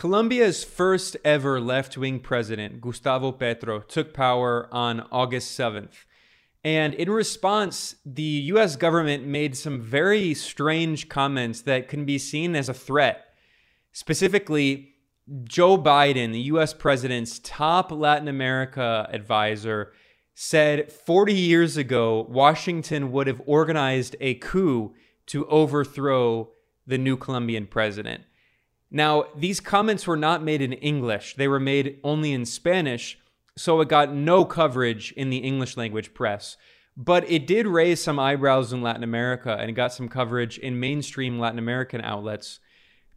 Colombia's first ever left wing president, Gustavo Petro, took power on August 7th. And in response, the US government made some very strange comments that can be seen as a threat. Specifically, Joe Biden, the US president's top Latin America advisor, said 40 years ago Washington would have organized a coup to overthrow the new Colombian president. Now, these comments were not made in English, they were made only in Spanish, so it got no coverage in the English language press. But it did raise some eyebrows in Latin America and got some coverage in mainstream Latin American outlets.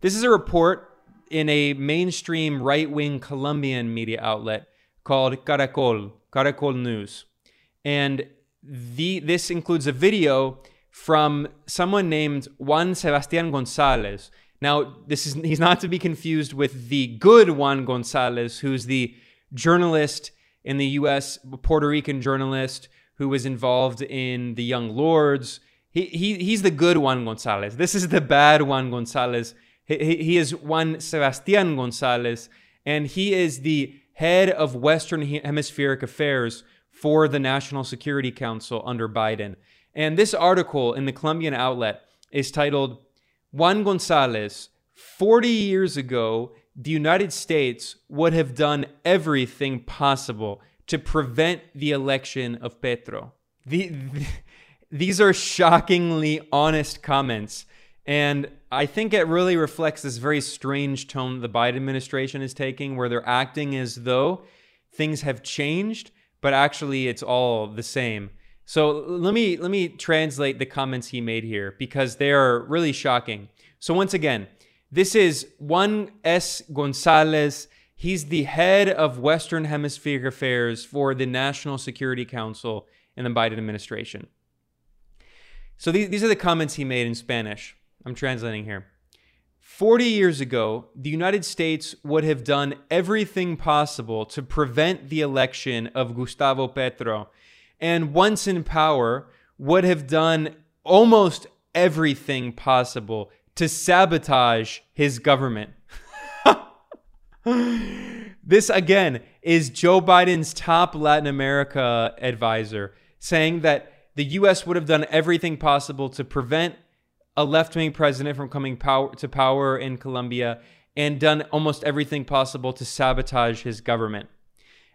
This is a report in a mainstream right wing Colombian media outlet called Caracol, Caracol News. And the, this includes a video from someone named Juan Sebastian Gonzalez. Now, this is he's not to be confused with the good Juan Gonzalez, who's the journalist in the US, Puerto Rican journalist who was involved in the Young Lords. He, he, he's the good Juan Gonzalez. This is the bad Juan Gonzalez. He, he is Juan Sebastian Gonzalez, and he is the head of Western Hemispheric Affairs for the National Security Council under Biden. And this article in the Colombian outlet is titled Juan Gonzalez, 40 years ago, the United States would have done everything possible to prevent the election of Petro. The, the, these are shockingly honest comments. And I think it really reflects this very strange tone the Biden administration is taking, where they're acting as though things have changed, but actually it's all the same. So let me let me translate the comments he made here because they are really shocking. So once again, this is Juan S. Gonzalez. He's the head of Western Hemisphere Affairs for the National Security Council in the Biden administration. So these, these are the comments he made in Spanish. I'm translating here. 40 years ago, the United States would have done everything possible to prevent the election of Gustavo Petro, and once in power, would have done almost everything possible to sabotage his government. this, again, is Joe Biden's top Latin America advisor saying that the U.S. would have done everything possible to prevent a left wing president from coming power, to power in Colombia and done almost everything possible to sabotage his government.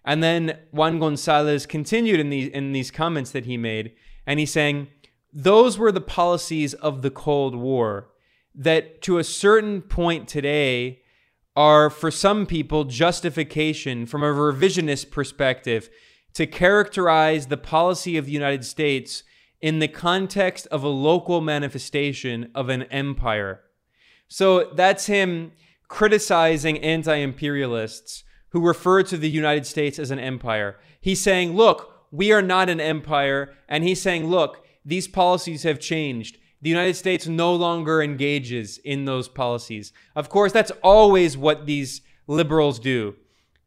And then Juan Gonzalez continued in these in these comments that he made, and he's saying those were the policies of the Cold War that to a certain point today are for some people justification from a revisionist perspective to characterize the policy of the United States in the context of a local manifestation of an empire. So that's him criticizing anti imperialists who referred to the United States as an empire. He's saying, look, we are not an empire. And he's saying, look, these policies have changed. The United States no longer engages in those policies. Of course, that's always what these liberals do.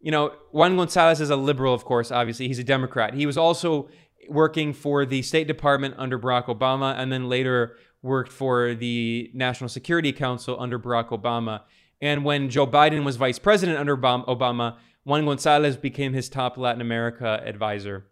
You know, Juan Gonzalez is a liberal, of course, obviously. He's a Democrat. He was also working for the State Department under Barack Obama and then later worked for the National Security Council under Barack Obama. And when Joe Biden was vice president under Obama, Juan Gonzalez became his top Latin America advisor.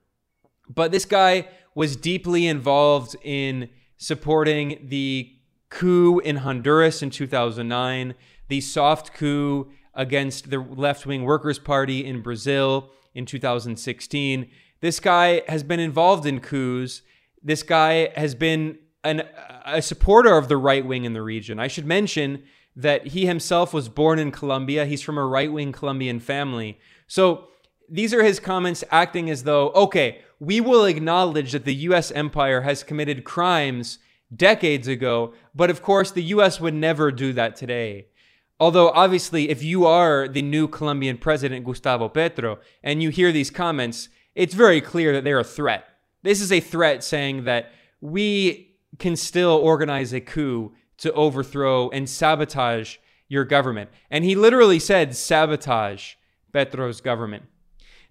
But this guy was deeply involved in supporting the coup in Honduras in 2009, the soft coup against the left wing Workers' Party in Brazil in 2016, this guy has been involved in coups. This guy has been an, a supporter of the right wing in the region. I should mention that he himself was born in Colombia. He's from a right wing Colombian family. So these are his comments acting as though, okay, we will acknowledge that the US empire has committed crimes decades ago, but of course the US would never do that today. Although, obviously, if you are the new Colombian president, Gustavo Petro, and you hear these comments, it's very clear that they're a threat. This is a threat saying that we can still organize a coup to overthrow and sabotage your government. And he literally said sabotage Petro's government.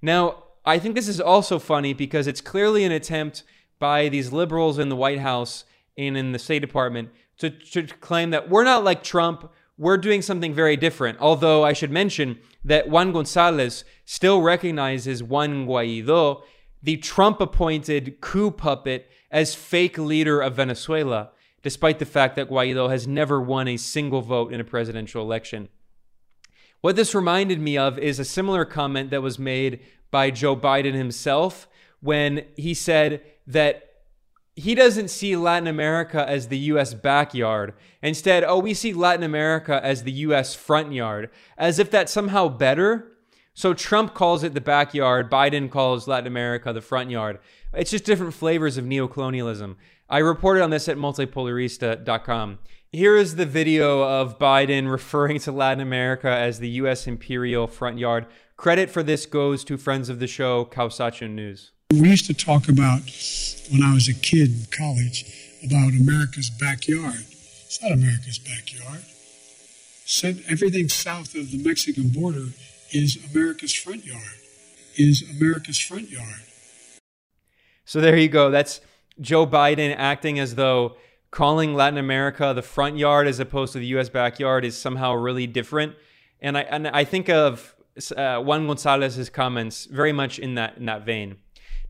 Now, I think this is also funny because it's clearly an attempt by these liberals in the White House and in the State Department to, to claim that we're not like Trump. we're doing something very different. Although I should mention that Juan Gonzalez still recognizes Juan Guaido, the Trump appointed coup puppet, as fake leader of Venezuela, despite the fact that Guaido has never won a single vote in a presidential election. What this reminded me of is a similar comment that was made by Joe Biden himself when he said that he doesn't see Latin America as the US backyard. Instead, oh, we see Latin America as the US front yard, as if that's somehow better. So Trump calls it the backyard, Biden calls Latin America the front yard. It's just different flavors of neocolonialism. I reported on this at multipolarista.com. Here is the video of Biden referring to Latin America as the US imperial front yard. Credit for this goes to friends of the show, Kawsachun News. We used to talk about, when I was a kid in college, about America's backyard. It's not America's backyard. Everything south of the Mexican border is America's front yard, is America's front yard. So there you go. That's Joe Biden acting as though calling Latin America the front yard as opposed to the U.S. backyard is somehow really different. And I and I think of uh, Juan Gonzalez's comments very much in that in that vein.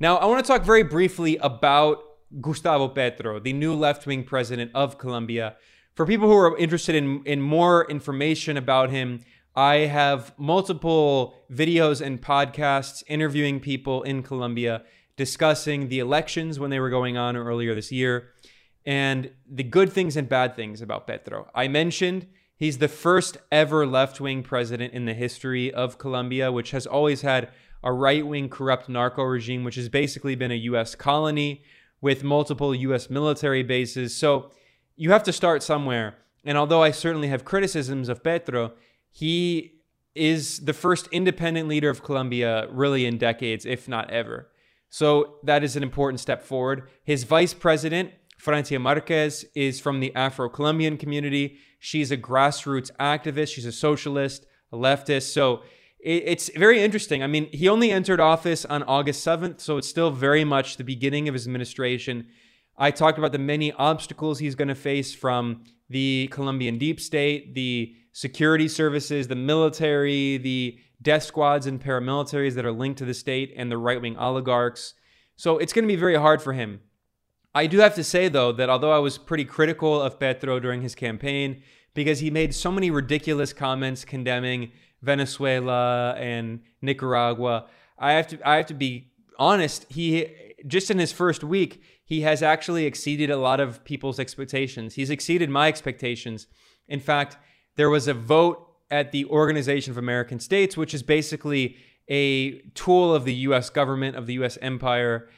Now, I want to talk very briefly about Gustavo Petro, the new left wing president of Colombia. For people who are interested in, in more information about him, I have multiple videos and podcasts interviewing people in Colombia discussing the elections when they were going on earlier this year and the good things and bad things about Petro. I mentioned he's the first ever left wing president in the history of Colombia, which has always had a right wing corrupt narco regime, which has basically been a U.S. colony with multiple U.S. military bases. So you have to start somewhere. And although I certainly have criticisms of Petro, he is the first independent leader of Colombia really in decades, if not ever. So that is an important step forward. His vice president, Francia Marquez, is from the Afro Colombian community. She's a grassroots activist, she's a socialist, a leftist. So it's very interesting. I mean, he only entered office on August 7th, so it's still very much the beginning of his administration. I talked about the many obstacles he's going to face from the Colombian deep state, the security services, the military, the death squads and paramilitaries that are linked to the state, and the right wing oligarchs. So it's going to be very hard for him. I do have to say, though, that although I was pretty critical of Petro during his campaign, because he made so many ridiculous comments condemning Venezuela and Nicaragua. I have to I have to be honest, he just in his first week, he has actually exceeded a lot of people's expectations. He's exceeded my expectations. In fact, there was a vote at the Organization of American States, which is basically a tool of the US government, of the US empire,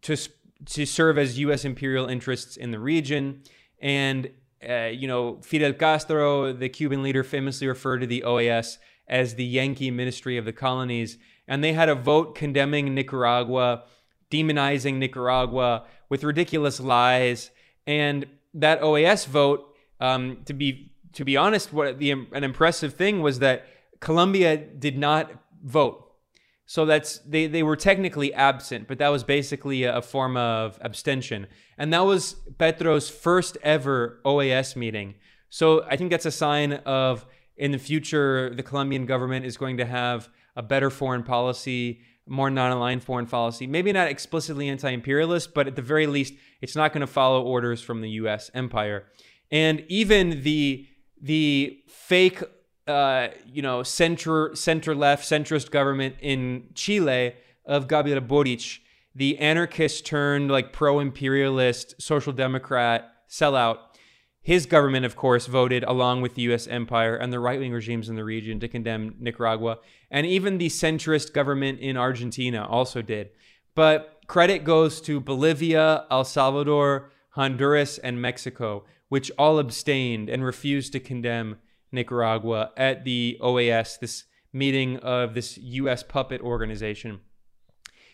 to, to serve as US imperial interests in the region. And, uh, you know, Fidel Castro, the Cuban leader, famously referred to the OAS as the Yankee Ministry of the Colonies. And they had a vote condemning Nicaragua, demonizing Nicaragua with ridiculous lies. And that OAS vote, um, to be to be honest, what the an impressive thing was that Colombia did not vote. So that's they, they were technically absent, but that was basically a, a form of abstention. And that was Petro's first ever OAS meeting. So I think that's a sign of in the future, the Colombian government is going to have a better foreign policy, more non aligned foreign policy. Maybe not explicitly anti imperialist, but at the very least, it's not going to follow orders from the US empire. And even the the fake uh, you know, center center left centrist government in Chile of Gabriel Boric, the anarchist turned like pro imperialist social democrat sellout, his government, of course, voted along with the U.S. empire and the right wing regimes in the region to condemn Nicaragua. And even the centrist government in Argentina also did. But credit goes to Bolivia, El Salvador, Honduras, and Mexico, which all abstained and refused to condemn Nicaragua at the OAS, this meeting of this U.S. puppet organization.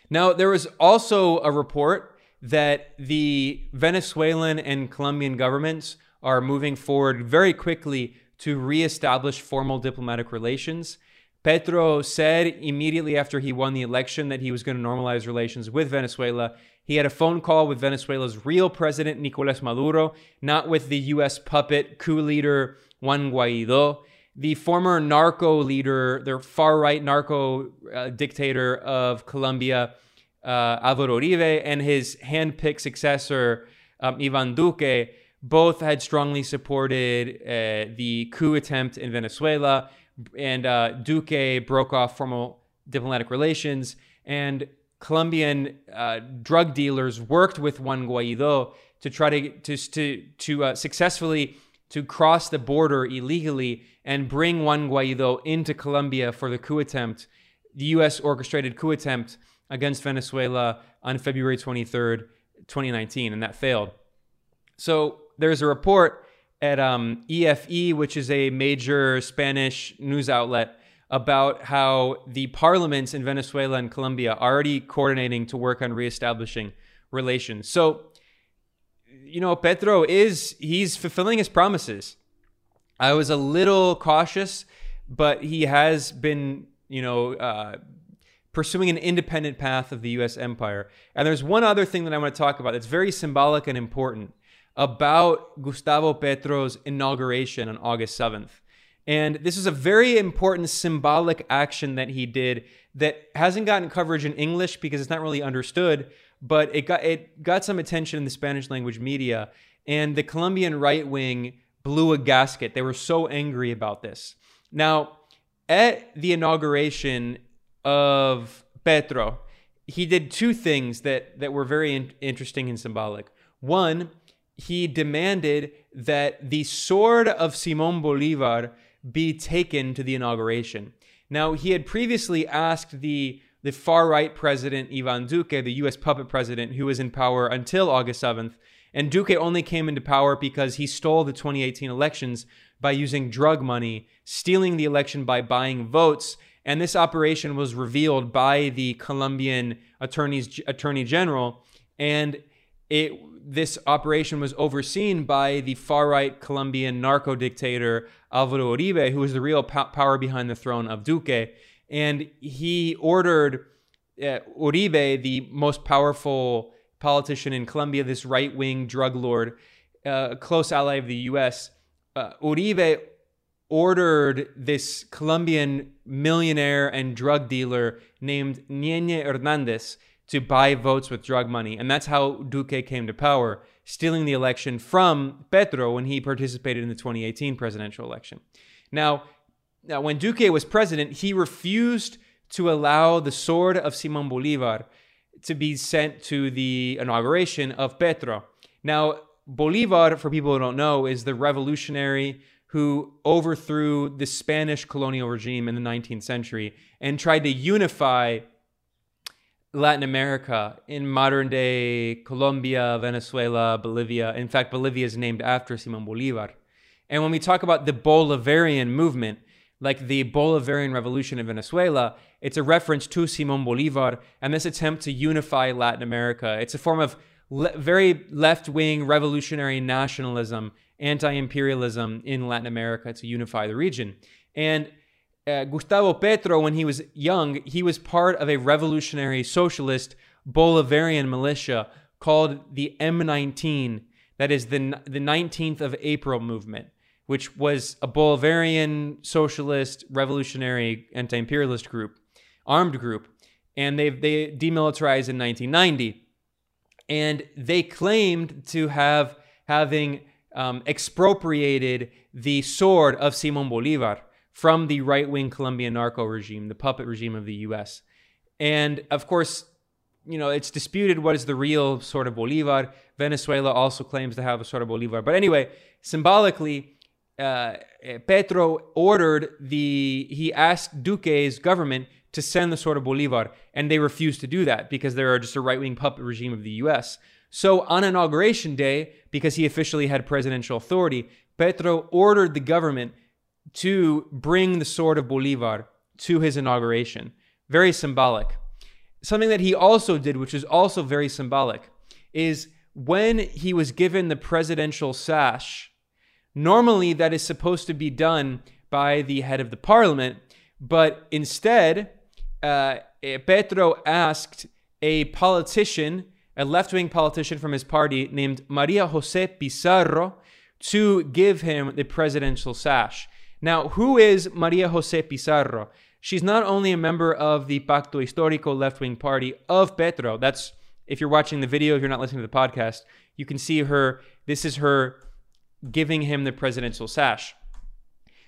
Now, there was also a report that the Venezuelan and Colombian governments are moving forward very quickly to reestablish formal diplomatic relations. Petro said immediately after he won the election that he was going to normalize relations with Venezuela. He had a phone call with Venezuela's real president, Nicolas Maduro, not with the U.S. puppet coup leader Juan Guaido, the former narco leader, the far right narco uh, dictator of Colombia, uh, Alvaro Uribe, and his handpicked successor, um, Ivan Duque, both had strongly supported uh, the coup attempt in Venezuela. And uh, Duque broke off formal diplomatic relations. And Colombian uh, drug dealers worked with Juan Guaido to try to to to, to uh, successfully to cross the border illegally and bring Juan Guaido into Colombia for the coup attempt, the U.S. orchestrated coup attempt against Venezuela on February 23rd, 2019, and that failed. So there's a report at um, EFE, which is a major Spanish news outlet, about how the parliaments in Venezuela and Colombia are already coordinating to work on reestablishing relations. So, you know, Petro is he's fulfilling his promises. I was a little cautious, but he has been, you know, uh, pursuing an independent path of the U.S. empire. And there's one other thing that I want to talk about that's very symbolic and important about Gustavo Petro's inauguration on August 7th. And this is a very important symbolic action that he did that hasn't gotten coverage in English because it's not really understood, but it got it got some attention in the Spanish language media. And the Colombian right wing blew a gasket. They were so angry about this. Now, at the inauguration of Petro, he did two things that that were very in- interesting and symbolic. One, he demanded that the sword of Simon Bolivar be taken to the inauguration. Now, he had previously asked the the far right president Ivan Duque, the US puppet president who was in power until August 7th, and Duque only came into power because he stole the 2018 elections by using drug money, stealing the election by buying votes, and this operation was revealed by the Colombian attorneys attorney general and it this operation was overseen by the far right Colombian narco dictator Alvaro Uribe, who was the real po- power behind the throne of Duque. And he ordered uh, Uribe, the most powerful politician in Colombia, this right wing drug lord, uh, close ally of the US, uh, Uribe ordered this Colombian millionaire and drug dealer named Nene Hernandez to buy votes with drug money. And that's how Duque came to power, stealing the election from Petro when he participated in the 2018 presidential election. Now, now when Duque was president, he refused to allow the sword of Simon Bolivar to be sent to the inauguration of Petro. Now, Bolivar, for people who don't know, is the revolutionary who overthrew the Spanish colonial regime in the 19th century and tried to unify Latin America, in modern day Colombia, Venezuela, Bolivia. In fact, Bolivia is named after Simon Bolivar. And when we talk about the Bolivarian movement, like the Bolivarian Revolution in Venezuela, it's a reference to Simon Bolivar and this attempt to unify Latin America. It's a form of le- very left wing revolutionary nationalism, anti imperialism in Latin America to unify the region. And uh, Gustavo Petro, when he was young, he was part of a revolutionary socialist Bolivarian militia called the M19, that is the, the 19th of April movement, which was a Bolivarian socialist revolutionary anti imperialist group, armed group. And they, they demilitarized in 1990. And they claimed to have having um, expropriated the sword of Simon Bolivar from the right wing Colombian narco regime, the puppet regime of the US. And of course, you know, it's disputed what is the real sword of Bolivar. Venezuela also claims to have a sword of Bolivar. But anyway, symbolically, uh, Petro ordered the, he asked Duque's government to send the sword of Bolivar, and they refused to do that because they're just a right wing puppet regime of the US. So on inauguration day, because he officially had presidential authority, Petro ordered the government to bring the sword of Bolivar to his inauguration. Very symbolic. Something that he also did, which is also very symbolic, is when he was given the presidential sash, normally that is supposed to be done by the head of the parliament, but instead, uh, Petro asked a politician, a left wing politician from his party named Maria Jose Pizarro, to give him the presidential sash. Now, who is Maria Jose Pizarro? She's not only a member of the Pacto Histórico left wing party of Petro. That's, if you're watching the video, if you're not listening to the podcast, you can see her. This is her giving him the presidential sash.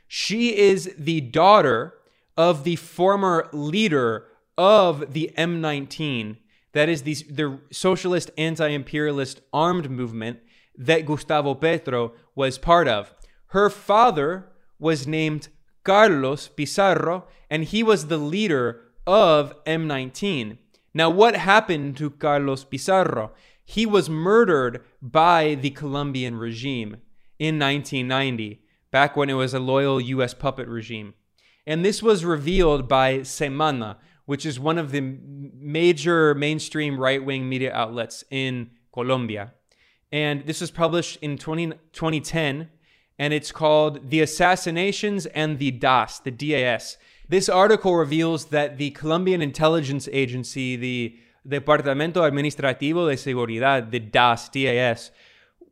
She is the daughter of the former leader of the M19, that is the, the socialist anti imperialist armed movement that Gustavo Petro was part of. Her father was named Carlos Pizarro, and he was the leader of M19. Now, what happened to Carlos Pizarro? He was murdered by the Colombian regime in 1990, back when it was a loyal US puppet regime. And this was revealed by Semana, which is one of the major mainstream right wing media outlets in Colombia. And this was published in 20, 2010, and it's called The Assassinations and the DAS, the DAS. This article reveals that the Colombian intelligence agency, the Departamento Administrativo de Seguridad, the DAS, DAS,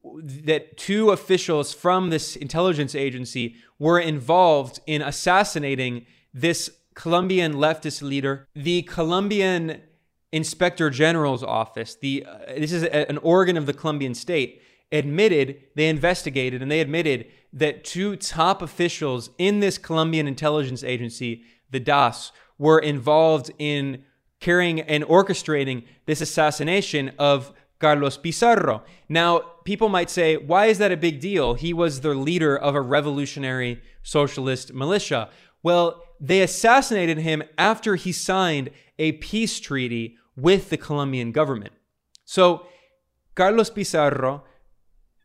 that two officials from this intelligence agency were involved in assassinating this Colombian leftist leader. The Colombian Inspector General's office, the uh, this is a, an organ of the Colombian state, admitted they investigated and they admitted that two top officials in this Colombian intelligence agency, the DAS, were involved in carrying and orchestrating this assassination of Carlos Pizarro. Now, people might say, why is that a big deal? He was the leader of a revolutionary socialist militia. Well, they assassinated him after he signed a peace treaty with the Colombian government. So, Carlos Pizarro,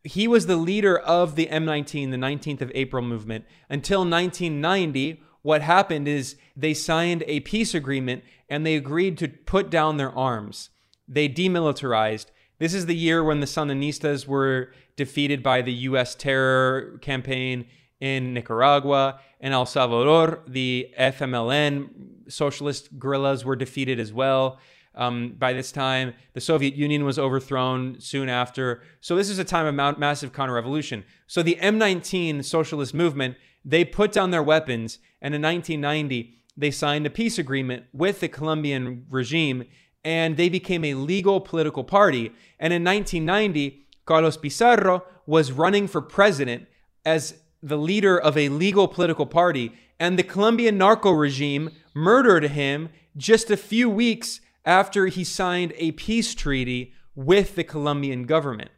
he was the leader of the M19, the 19th of April movement, until 1990. What happened is they signed a peace agreement and they agreed to put down their arms. They demilitarized this is the year when the Sandinistas were defeated by the U.S. terror campaign in Nicaragua and El Salvador. The FMLN socialist guerrillas were defeated as well. Um, by this time, the Soviet Union was overthrown soon after. So this is a time of ma- massive counter-revolution. So the M19 socialist movement, they put down their weapons, and in 1990, they signed a peace agreement with the Colombian regime and they became a legal political party. And in 1990, Carlos Pizarro was running for president as the leader of a legal political party, and the Colombian narco regime murdered him just a few weeks after he signed a peace treaty with the Colombian government.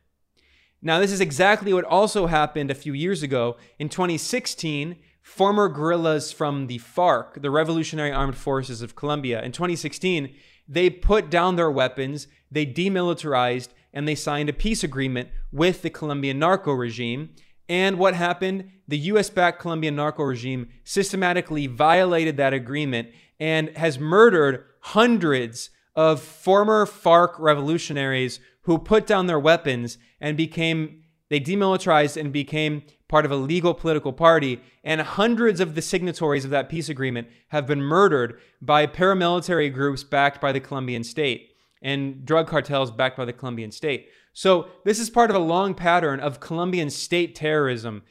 Now, this is exactly what also happened a few years ago. In 2016, former guerrillas from the FARC, the Revolutionary Armed Forces of Colombia, in 2016, they put down their weapons, they demilitarized, and they signed a peace agreement with the Colombian narco regime. And what happened? The US backed Colombian narco regime systematically violated that agreement and has murdered hundreds of former FARC revolutionaries who put down their weapons and became, they demilitarized and became part of a legal political party, and hundreds of the signatories of that peace agreement have been murdered by paramilitary groups backed by the Colombian state and drug cartels backed by the Colombian state. So, this is part of a long pattern of Colombian state terrorism.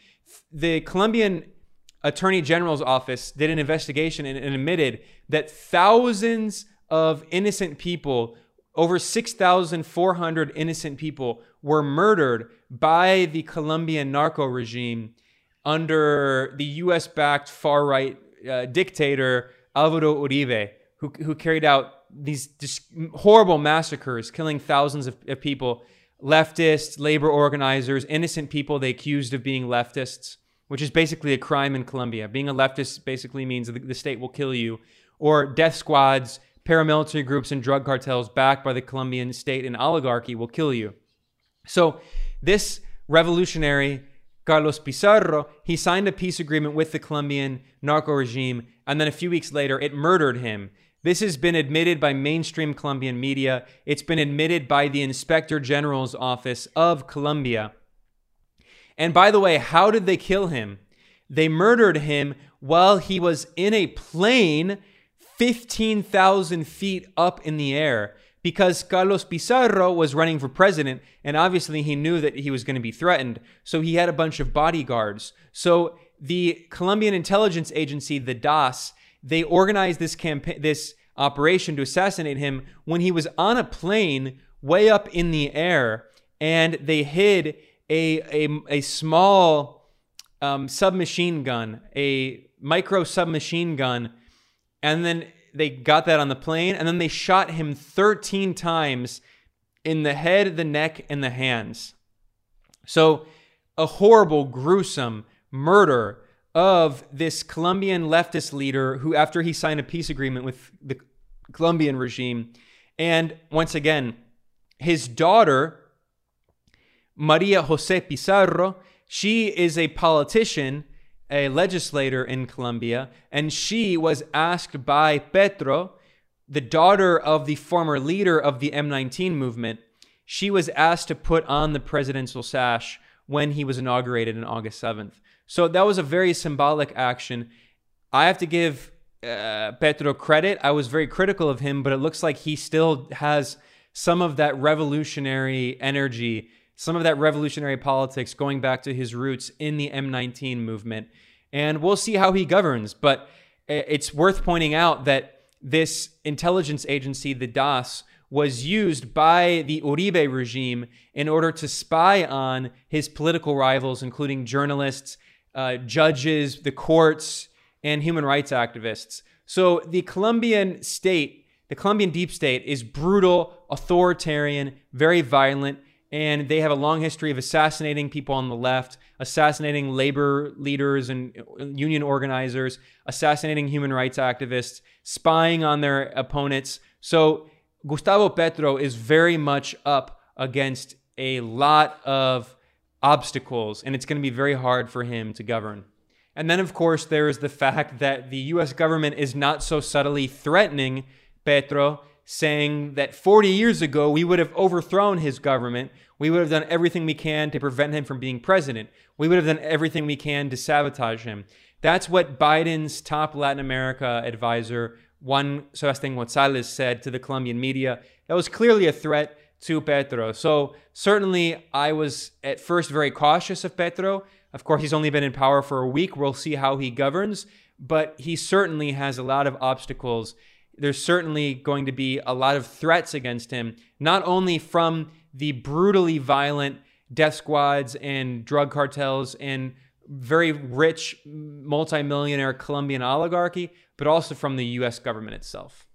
The Colombian Attorney General's office did an investigation and, admitted that thousands of innocent people, over 6,400 innocent people, were murdered by the Colombian narco regime under the US backed far right uh, dictator Alvaro Uribe, who, who carried out these just horrible massacres, killing thousands of, of people, leftists, labor organizers, innocent people they accused of being leftists, which is basically a crime in Colombia. Being a leftist basically means the state will kill you, or death squads, paramilitary groups, and drug cartels backed by the Colombian state and oligarchy will kill you. So, this revolutionary, Carlos Pizarro, he signed a peace agreement with the Colombian narco regime, and then a few weeks later, it murdered him. This has been admitted by mainstream Colombian media. It's been admitted by the Inspector General's office of Colombia. And by the way, how did they kill him? They murdered him while he was in a plane 15,000 feet up in the air. because Carlos Pizarro was running for president, and obviously he knew that he was going to be threatened. So he had a bunch of bodyguards. So the Colombian intelligence agency, the DAS, they organized this campaign, this operation to assassinate him when he was on a plane way up in the air, and they hid a a, a small um, submachine gun, a micro submachine gun, and then they got that on the plane, and then they shot him 13 times in the head, the neck, and the hands. So, a horrible, gruesome murder of this Colombian leftist leader who, after he signed a peace agreement with the Colombian regime, and once again, his daughter, Maria Jose Pizarro, she is a politician a legislator in Colombia, and she was asked by Petro, the daughter of the former leader of the M19 movement, she was asked to put on the presidential sash when he was inaugurated on August 7th. So that was a very symbolic action. I have to give uh, Petro credit. I was very critical of him, but it looks like he still has some of that revolutionary energy some of that revolutionary politics going back to his roots in the M19 movement. And we'll see how he governs. But it's worth pointing out that this intelligence agency, the DAS, was used by the Uribe regime in order to spy on his political rivals, including journalists, uh, judges, the courts, and human rights activists. So the Colombian state, the Colombian deep state, is brutal, authoritarian, very violent and they have a long history of assassinating people on the left, assassinating labor leaders and union organizers, assassinating human rights activists, spying on their opponents. So Gustavo Petro is very much up against a lot of obstacles, and it's going to be very hard for him to govern. And then, of course, there is the fact that the US government is not so subtly threatening Petro saying that 40 years ago we would have overthrown his government. We would have done everything we can to prevent him from being president. We would have done everything we can to sabotage him. That's what Biden's top Latin America advisor, Juan Sebastián González, said to the Colombian media. That was clearly a threat to Petro. So certainly I was at first very cautious of Petro. Of course, he's only been in power for a week. We'll see how he governs, but he certainly has a lot of obstacles there's certainly going to be a lot of threats against him, not only from the brutally violent death squads and drug cartels and very rich multimillionaire Colombian oligarchy, but also from the US government itself.